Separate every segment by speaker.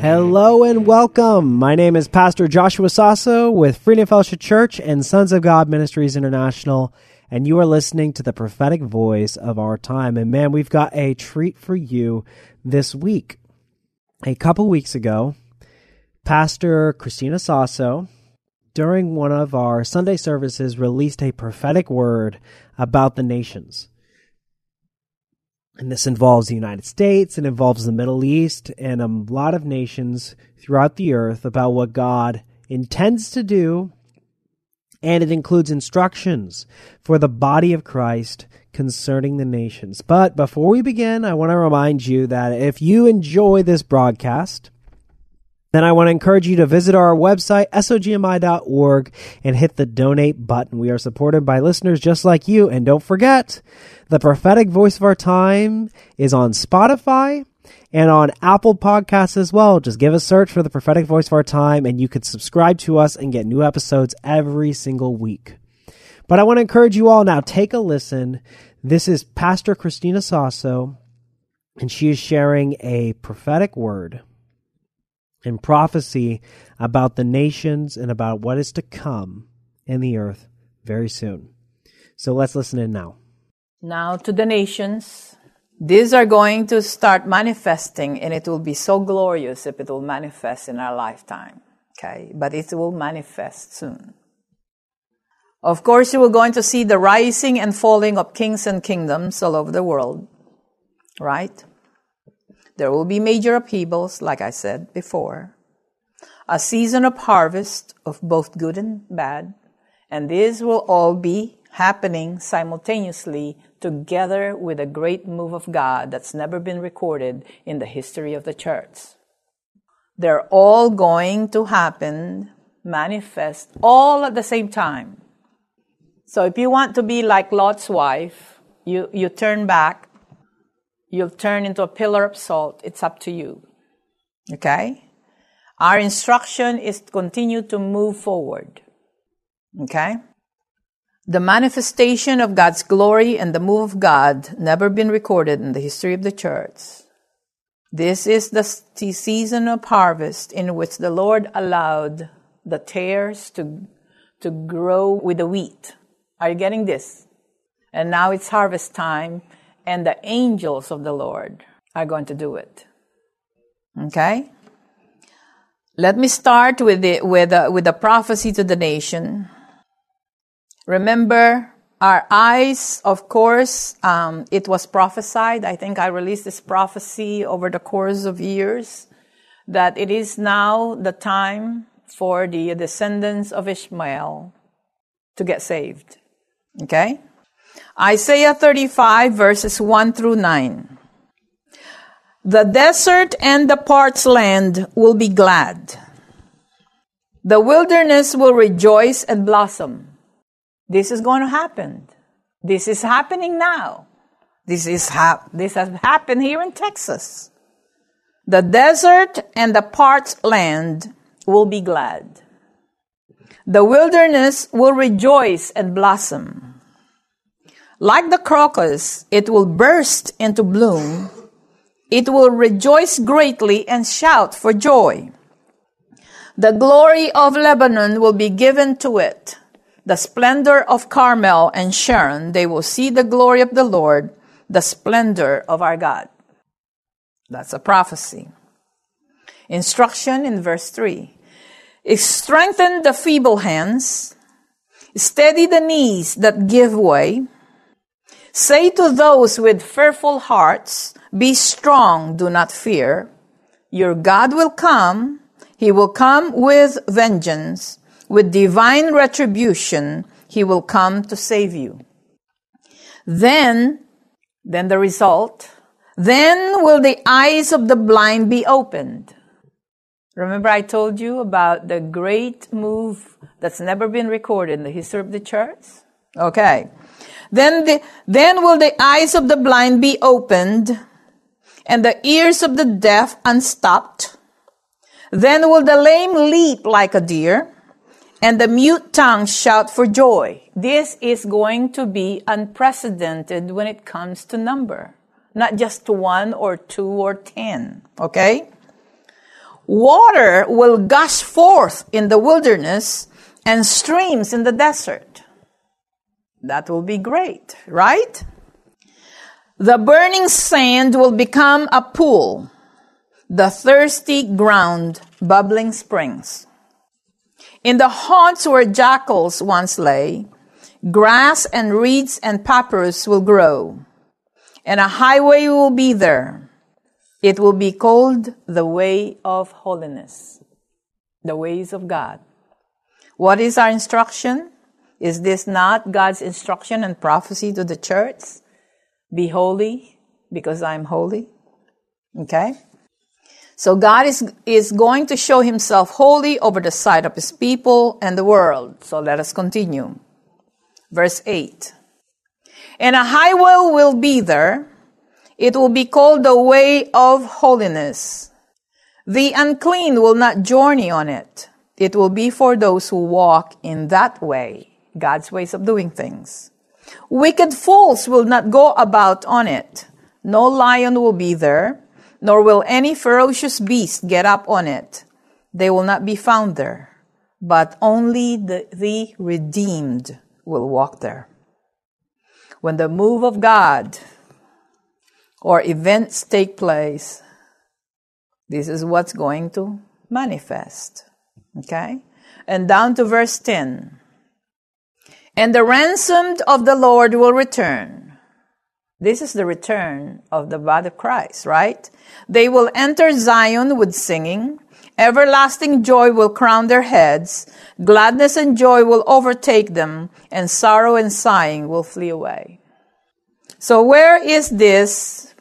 Speaker 1: Hello and welcome. My name is Pastor Joshua Sasso with Freedom Fellowship Church and Sons of God Ministries International, and you are listening to the prophetic voice of our time. And man, we've got a treat for you this week. A couple weeks ago, Pastor Christina Sasso, during one of our Sunday services, released a prophetic word about the nations. And this involves the United States, it involves the Middle East, and a lot of nations throughout the earth about what God intends to do. And it includes instructions for the body of Christ concerning the nations. But before we begin, I want to remind you that if you enjoy this broadcast, then I want to encourage you to visit our website, sogmi.org, and hit the donate button. We are supported by listeners just like you. And don't forget, the prophetic voice of our time is on Spotify and on Apple Podcasts as well. Just give a search for the prophetic voice of our time, and you can subscribe to us and get new episodes every single week. But I want to encourage you all now, take a listen. This is Pastor Christina Sasso, and she is sharing a prophetic word and prophecy about the nations and about what is to come in the earth very soon. So let's listen in now.
Speaker 2: Now to the nations. These are going to start manifesting, and it will be so glorious if it will manifest in our lifetime. Okay, but it will manifest soon. Of course, you are going to see the rising and falling of kings and kingdoms all over the world, right? There will be major upheavals, like I said before. A season of harvest of both good and bad. And this will all be happening simultaneously together with a great move of God that's never been recorded in the history of the church. They're all going to happen, manifest, all at the same time. So if you want to be like Lot's wife, you, you turn back you'll turn into a pillar of salt. It's up to you. Okay? Our instruction is to continue to move forward. Okay? The manifestation of God's glory and the move of God never been recorded in the history of the church. This is the season of harvest in which the Lord allowed the tares to, to grow with the wheat. Are you getting this? And now it's harvest time and the angels of the Lord are going to do it. Okay? Let me start with the, with the, with the prophecy to the nation. Remember, our eyes, of course, um, it was prophesied. I think I released this prophecy over the course of years that it is now the time for the descendants of Ishmael to get saved. Okay? Isaiah 35 verses 1 through 9. The desert and the parched land will be glad. The wilderness will rejoice and blossom. This is going to happen. This is happening now. This is hap- this has happened here in Texas. The desert and the parched land will be glad. The wilderness will rejoice and blossom. Like the crocus, it will burst into bloom. It will rejoice greatly and shout for joy. The glory of Lebanon will be given to it. The splendor of Carmel and Sharon, they will see the glory of the Lord, the splendor of our God. That's a prophecy. Instruction in verse 3. strengthen the feeble hands, steady the knees that give way. Say to those with fearful hearts, be strong, do not fear. Your God will come. He will come with vengeance, with divine retribution. He will come to save you. Then, then the result, then will the eyes of the blind be opened. Remember I told you about the great move that's never been recorded in the history of the church? Okay. Then the, then will the eyes of the blind be opened and the ears of the deaf unstopped. Then will the lame leap like a deer and the mute tongue shout for joy. This is going to be unprecedented when it comes to number. Not just one or two or ten. Okay? Water will gush forth in the wilderness and streams in the desert. That will be great, right? The burning sand will become a pool, the thirsty ground, bubbling springs. In the haunts where jackals once lay, grass and reeds and papyrus will grow, and a highway will be there. It will be called the way of holiness, the ways of God. What is our instruction? Is this not God's instruction and prophecy to the church? Be holy because I'm holy. Okay? So God is, is going to show himself holy over the sight of his people and the world. So let us continue. Verse 8. And a highway will be there. It will be called the way of holiness. The unclean will not journey on it. It will be for those who walk in that way, God's ways of doing things. Wicked fools will not go about on it. No lion will be there, nor will any ferocious beast get up on it. They will not be found there, but only the, the redeemed will walk there. When the move of God or events take place, this is what's going to manifest. Okay? And down to verse 10. And the ransomed of the Lord will return. This is the return of the body of Christ, right? They will enter Zion with singing. Everlasting joy will crown their heads. Gladness and joy will overtake them, and sorrow and sighing will flee away. So, where is this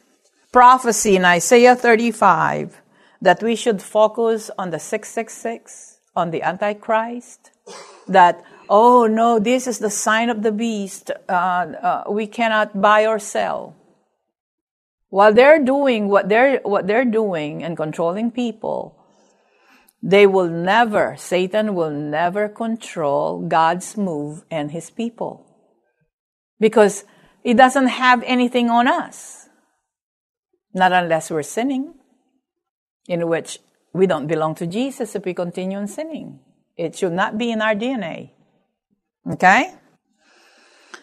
Speaker 2: prophecy in Isaiah 35 that we should focus on the 666? on the Antichrist that, oh no, this is the sign of the beast. Uh, uh, we cannot buy or sell. While they're doing what they're, what they're doing and controlling people, they will never, Satan will never control God's move and his people. Because he doesn't have anything on us. Not unless we're sinning, in which we don't belong to Jesus if we continue in sinning. It should not be in our DNA. Okay?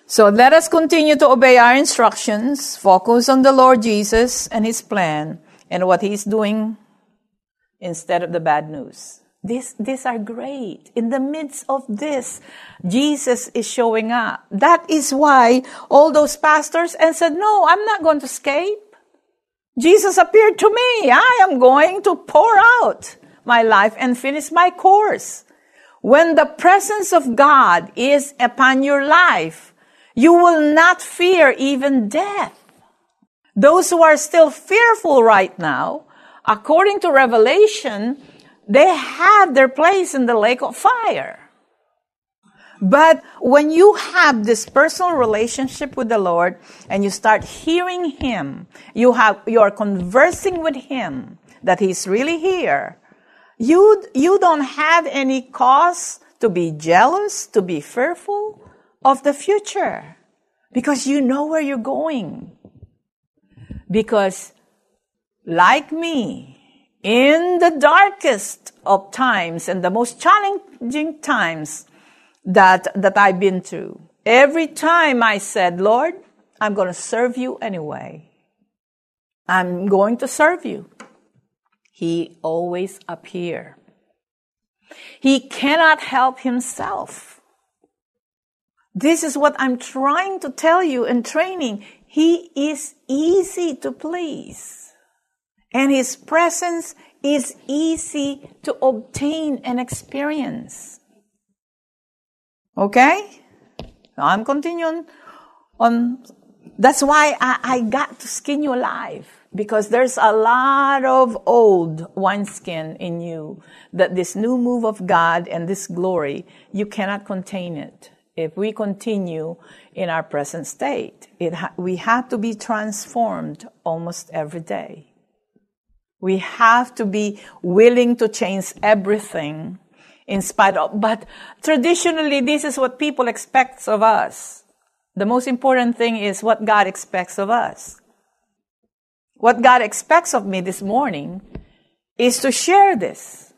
Speaker 2: So let us continue to obey our instructions, focus on the Lord Jesus and His plan and what He's doing instead of the bad news. This, these are great. In the midst of this, Jesus is showing up. That is why all those pastors and said, no, I'm not going to escape. Jesus appeared to me. I am going to pour out my life and finish my course. When the presence of God is upon your life, you will not fear even death. Those who are still fearful right now, according to Revelation, they have their place in the lake of fire. But when you have this personal relationship with the Lord and you start hearing Him, you have, you are conversing with Him that He's really here. You, you don't have any cause to be jealous, to be fearful of the future because you know where you're going. Because like me, in the darkest of times and the most challenging times, that, that I've been through. Every time I said, Lord, I'm going to serve you anyway. I'm going to serve you. He always appear. He cannot help himself. This is what I'm trying to tell you in training. He is easy to please. And his presence is easy to obtain and experience. Okay? I'm continuing on. That's why I, I got to skin you alive because there's a lot of old wineskin in you that this new move of God and this glory, you cannot contain it. If we continue in our present state, it ha- we have to be transformed almost every day. We have to be willing to change everything in spite of, but traditionally this is what people expect of us. The most important thing is what God expects of us. What God expects of me this morning is to share this,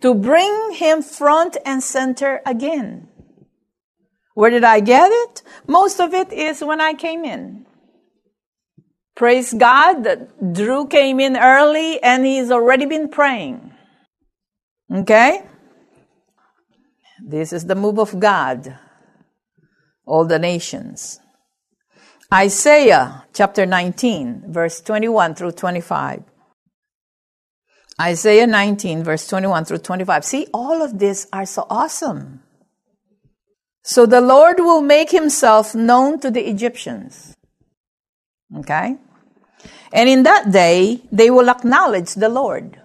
Speaker 2: to bring Him front and center again. Where did I get it? Most of it is when I came in. Praise God that Drew came in early and he's already been praying. Okay? This is the move of God. All the nations. Isaiah chapter 19, verse 21 through 25. Isaiah 19, verse 21 through 25. See, all of this are so awesome. So the Lord will make himself known to the Egyptians. Okay? And in that day, they will acknowledge the Lord.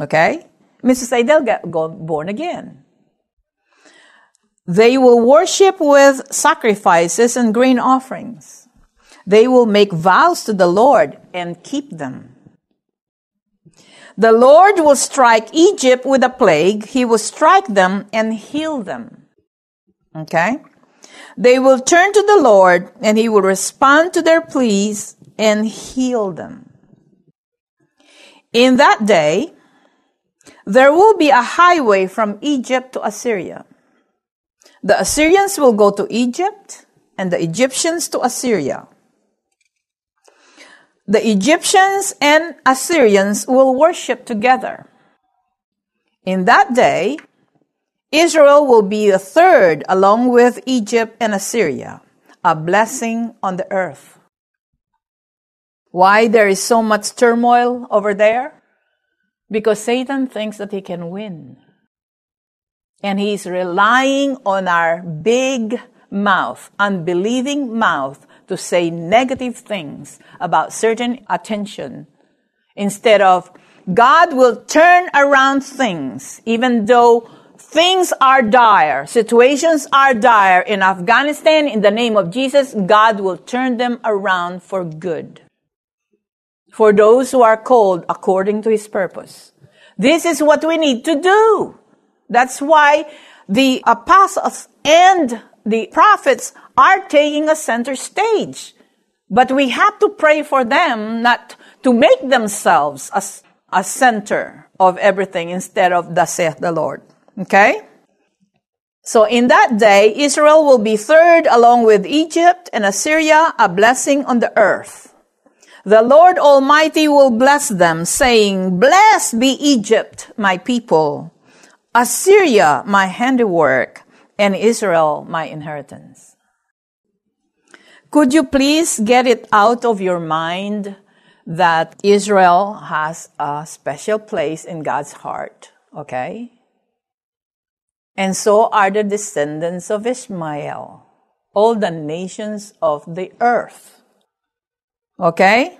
Speaker 2: Okay? Mrs. they'll get born again. They will worship with sacrifices and grain offerings. They will make vows to the Lord and keep them. The Lord will strike Egypt with a plague. He will strike them and heal them. Okay? They will turn to the Lord and he will respond to their pleas and heal them. In that day, there will be a highway from Egypt to Assyria. The Assyrians will go to Egypt and the Egyptians to Assyria. The Egyptians and Assyrians will worship together. In that day, Israel will be a third along with Egypt and Assyria, a blessing on the earth. Why there is so much turmoil over there? Because Satan thinks that he can win. And he's relying on our big mouth, unbelieving mouth, to say negative things about certain attention instead of God will turn around things, even though things are dire, situations are dire in Afghanistan. In the name of Jesus, God will turn them around for good. For those who are called according to his purpose. This is what we need to do. That's why the apostles and the prophets are taking a center stage. But we have to pray for them not to make themselves a, a center of everything instead of the saith the Lord. Okay? So in that day, Israel will be third along with Egypt and Assyria, a blessing on the earth. The Lord Almighty will bless them, saying, Blessed be Egypt, my people, Assyria, my handiwork, and Israel, my inheritance. Could you please get it out of your mind that Israel has a special place in God's heart? Okay? And so are the descendants of Ishmael, all the nations of the earth. Okay?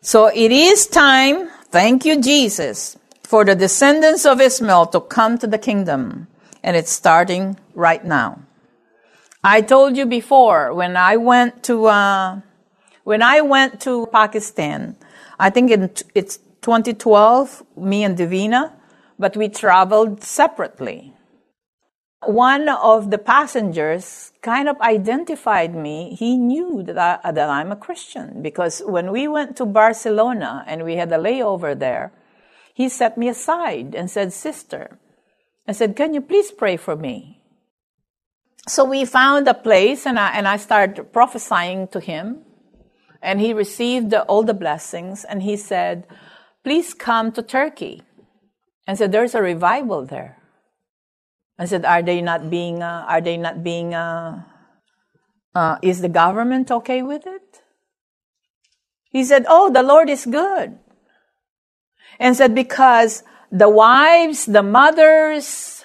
Speaker 2: So it is time, thank you, Jesus, for the descendants of Ishmael to come to the kingdom. And it's starting right now. I told you before when I went to uh, when I went to Pakistan. I think in, it's 2012. Me and Divina, but we traveled separately. One of the passengers kind of identified me. He knew that, I, that I'm a Christian because when we went to Barcelona and we had a layover there, he set me aside and said, Sister, I said, Can you please pray for me? So we found a place and I, and I started prophesying to him. And he received all the blessings and he said, Please come to Turkey. and said, "There's a revival there." I said, "Are they not being? Uh, are they not being? Uh, uh, is the government okay with it?" He said, "Oh, the Lord is good," and said because the wives, the mothers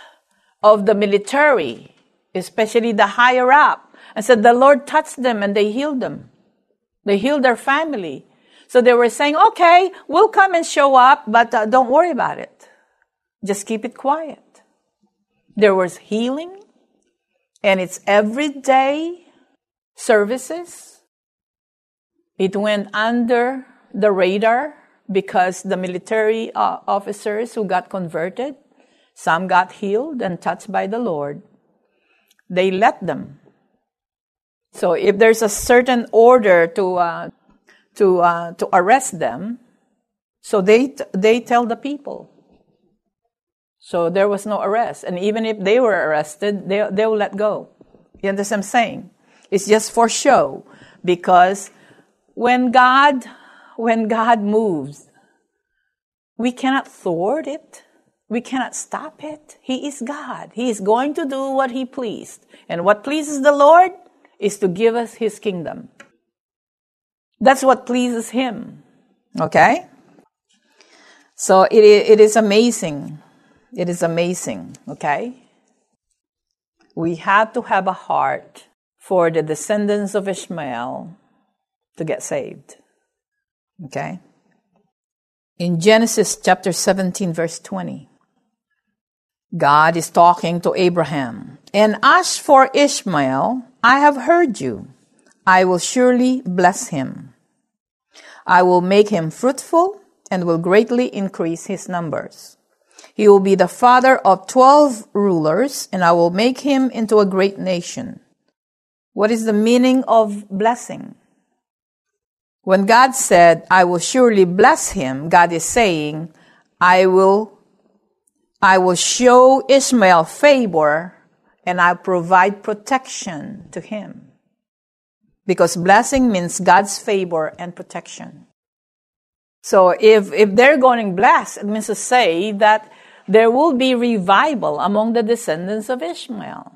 Speaker 2: of the military, especially the higher up, and said the Lord touched them and they healed them. They healed their family. So they were saying, okay, we'll come and show up, but uh, don't worry about it. Just keep it quiet. There was healing, and it's everyday services. It went under the radar because the military uh, officers who got converted, some got healed and touched by the Lord. They let them. So if there's a certain order to uh, to uh, to arrest them, so they they tell the people. So there was no arrest, and even if they were arrested, they they will let go. You understand what I'm saying? It's just for show, because when God when God moves, we cannot thwart it. We cannot stop it. He is God. He is going to do what He pleased. And what pleases the Lord is to give us His kingdom. That's what pleases Him. Okay? So it, it is amazing. It is amazing. Okay? We have to have a heart for the descendants of Ishmael to get saved. Okay? In Genesis chapter 17, verse 20, God is talking to Abraham. And as for Ishmael, I have heard you. I will surely bless him. I will make him fruitful and will greatly increase his numbers. He will be the father of twelve rulers, and I will make him into a great nation. What is the meaning of blessing? When God said, I will surely bless him, God is saying, I will, I will show Ishmael favor and I'll provide protection to him. Because blessing means God's favor and protection. So if, if they're going blessed, it means to say that there will be revival among the descendants of Ishmael.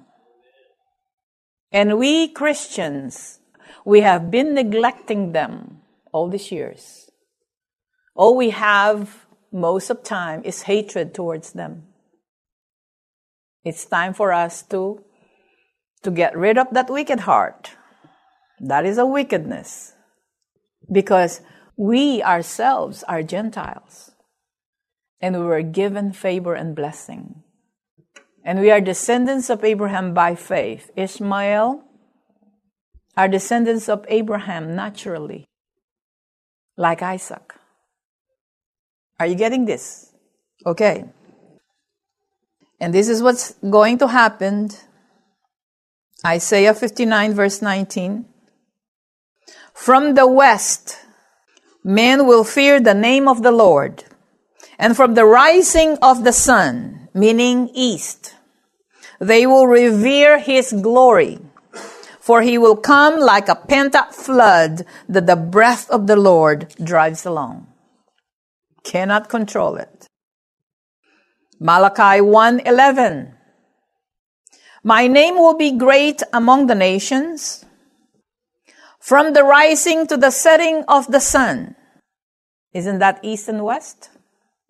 Speaker 2: And we Christians, we have been neglecting them all these years. All we have most of time is hatred towards them. It's time for us to, to get rid of that wicked heart. That is a wickedness. Because we ourselves are Gentiles. And we were given favor and blessing. And we are descendants of Abraham by faith. Ishmael are descendants of Abraham naturally, like Isaac. Are you getting this? Okay. And this is what's going to happen. Isaiah 59, verse 19. From the west, men will fear the name of the Lord. And from the rising of the sun, meaning east, they will revere his glory. For he will come like a pent up flood that the breath of the Lord drives along. Cannot control it. Malachi 1:11 My name will be great among the nations from the rising to the setting of the sun. Isn't that east and west?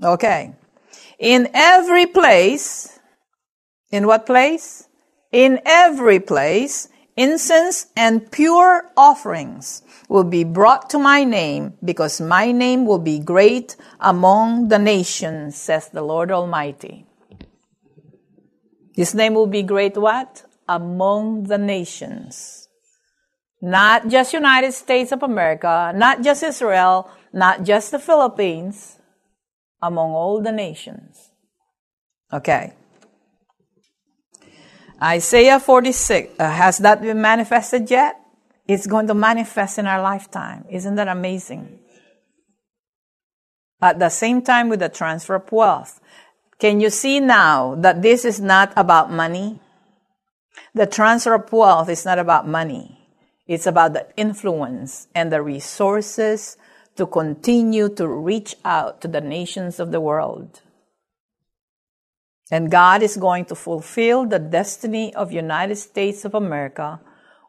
Speaker 2: Okay. In every place, in what place? In every place, incense and pure offerings will be brought to my name because my name will be great among the nations, says the Lord Almighty. His name will be great what? Among the nations. Not just United States of America, not just Israel, not just the Philippines, among all the nations. Okay. Isaiah 46, uh, has that been manifested yet? It's going to manifest in our lifetime. Isn't that amazing? At the same time with the transfer of wealth. Can you see now that this is not about money? The transfer of wealth is not about money. It's about the influence and the resources to continue to reach out to the nations of the world. And God is going to fulfill the destiny of United States of America,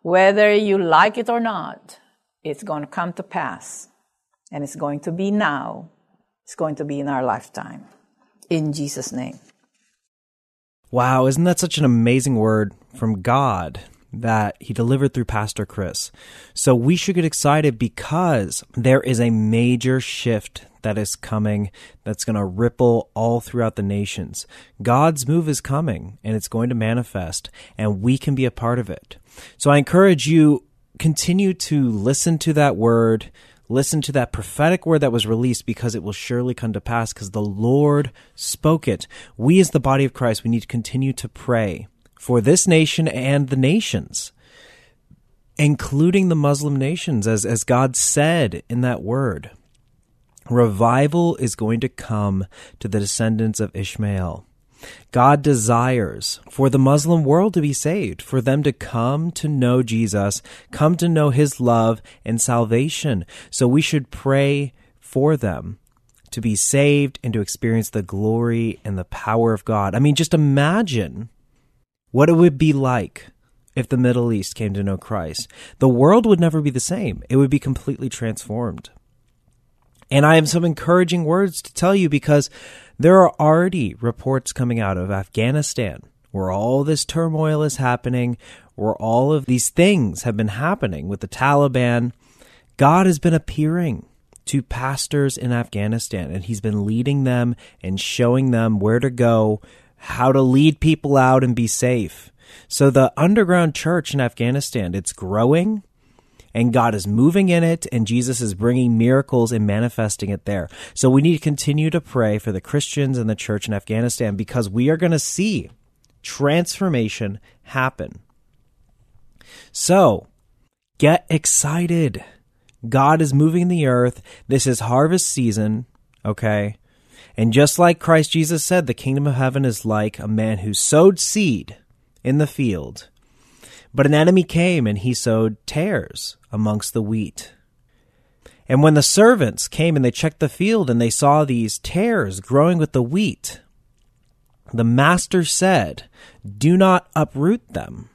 Speaker 2: whether you like it or not. It's going to come to pass. And it's going to be now. It's going to be in our lifetime. In Jesus' name.
Speaker 1: Wow, isn't that such an amazing word from God that he delivered through Pastor Chris? So we should get excited because there is a major shift that is coming that's going to ripple all throughout the nations. God's move is coming and it's going to manifest and we can be a part of it. So I encourage you continue to listen to that word, listen to that prophetic word that was released because it will surely come to pass because the Lord spoke it. We as the body of Christ, we need to continue to pray for this nation and the nations including the Muslim nations, as, as God said in that word. Revival is going to come to the descendants of Ishmael. God desires for the Muslim world to be saved, for them to come to know Jesus, come to know his love and salvation. So we should pray for them to be saved and to experience the glory and the power of God. I mean, just imagine what it would be like if the Middle East came to know Christ. The world would never be the same, it would be completely transformed. And I have some encouraging words to tell you because there are already reports coming out of Afghanistan where all this turmoil is happening, where all of these things have been happening with the Taliban. God has been appearing to pastors in Afghanistan and he's been leading them and showing them where to go, how to lead people out and be safe. So the underground church in Afghanistan, it's growing and God is moving in it, and Jesus is bringing miracles and manifesting it there. So we need to continue to pray for the Christians and the church in Afghanistan because we are going to see transformation happen. So get excited. God is moving the earth. This is harvest season, okay? And just like Christ Jesus said, the kingdom of heaven is like a man who sowed seed in the field but an enemy came and he sowed tares amongst the wheat. And when the servants came and they checked the field and they saw these tares growing with the wheat, the master said, Do not uproot them,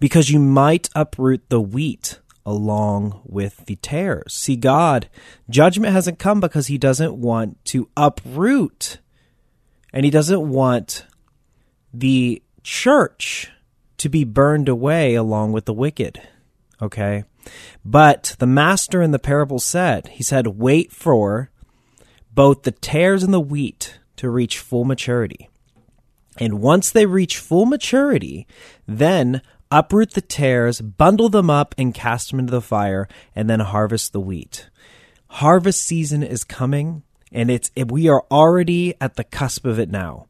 Speaker 1: because you might uproot the wheat along with the tares. See, God, judgment hasn't come because he doesn't want to uproot, and he doesn't want the church to be burned away along with the wicked. Okay. But the master in the parable said, he said, wait for both the tares and the wheat to reach full maturity. And once they reach full maturity, then uproot the tares, bundle them up, and cast them into the fire, and then harvest the wheat. Harvest season is coming, and it's we are already at the cusp of it now.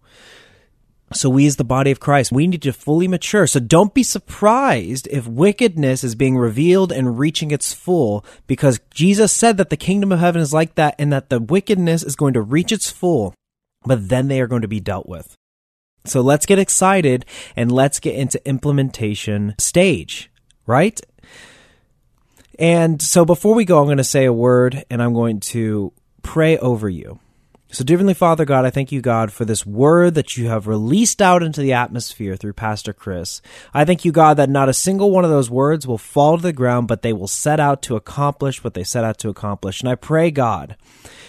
Speaker 1: So we as the body of Christ, we need to fully mature. So don't be surprised if wickedness is being revealed and reaching its full because Jesus said that the kingdom of heaven is like that and that the wickedness is going to reach its full, but then they are going to be dealt with. So let's get excited and let's get into implementation stage, right? And so before we go, I'm going to say a word and I'm going to pray over you. So, Heavenly Father God, I thank you, God, for this word that you have released out into the atmosphere through Pastor Chris. I thank you, God, that not a single one of those words will fall to the ground, but they will set out to accomplish what they set out to accomplish. And I pray, God,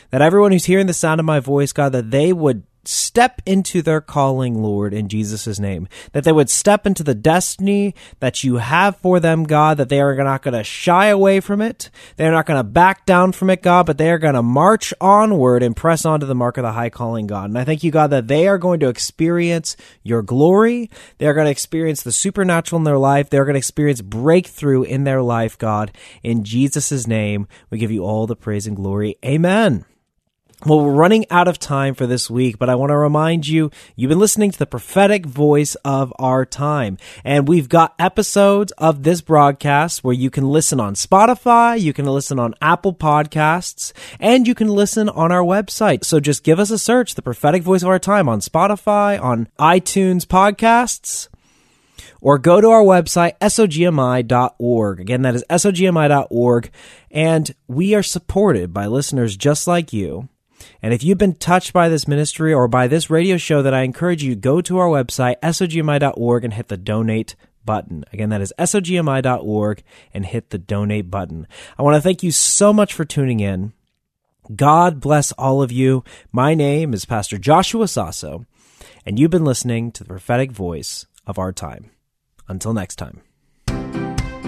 Speaker 1: that everyone who's hearing the sound of my voice, God, that they would step into their calling, Lord, in Jesus' name. That they would step into the destiny that you have for them, God, that they are not going to shy away from it. They're not going to back down from it, God, but they are going to march onward and press on to the mark of the high calling, God. And I thank you, God, that they are going to experience your glory. They are going to experience the supernatural in their life. They're going to experience breakthrough in their life, God. In Jesus' name, we give you all the praise and glory. Amen. Well, we're running out of time for this week, but I want to remind you, you've been listening to the prophetic voice of our time. And we've got episodes of this broadcast where you can listen on Spotify, you can listen on Apple Podcasts, and you can listen on our website. So just give us a search, the prophetic voice of our time on Spotify, on iTunes podcasts, or go to our website, sogmi.org. Again, that is sogmi.org. And we are supported by listeners just like you And if you've been touched by this ministry or by this radio show, that I encourage you go to our website, sogmi.org, and hit the donate button. Again, that is sogmi.org and hit the donate button. I want to thank you so much for tuning in. God bless all of you. My name is Pastor Joshua Sasso, and you've been listening to the prophetic voice of our time. Until next time.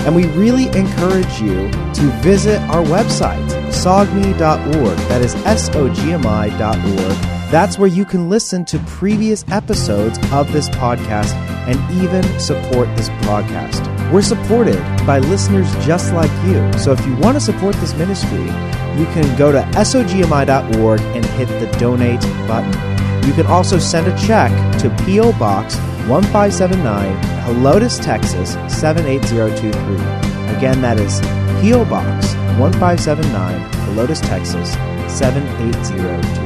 Speaker 1: And we really encourage you to visit our website, sogmi.org. That is S O G M I.org. That's where you can listen to previous episodes of this podcast and even support this broadcast. We're supported by listeners just like you. So if you want to support this ministry, you can go to sogmi.org and hit the donate button. You can also send a check to P.O. Box 1579, Helotes, Texas 78023. Again, that is P.O. Box 1579, Helotes, Texas 78023.